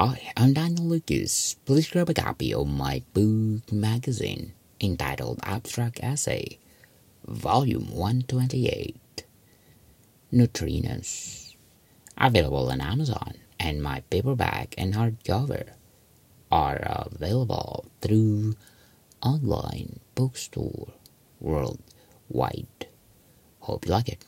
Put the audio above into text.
Hi, I'm Daniel Lucas. Please grab a copy of my book magazine entitled Abstract Essay, Volume 128, Neutrinos. Available on Amazon, and my paperback and hardcover are available through online bookstore worldwide. Hope you like it.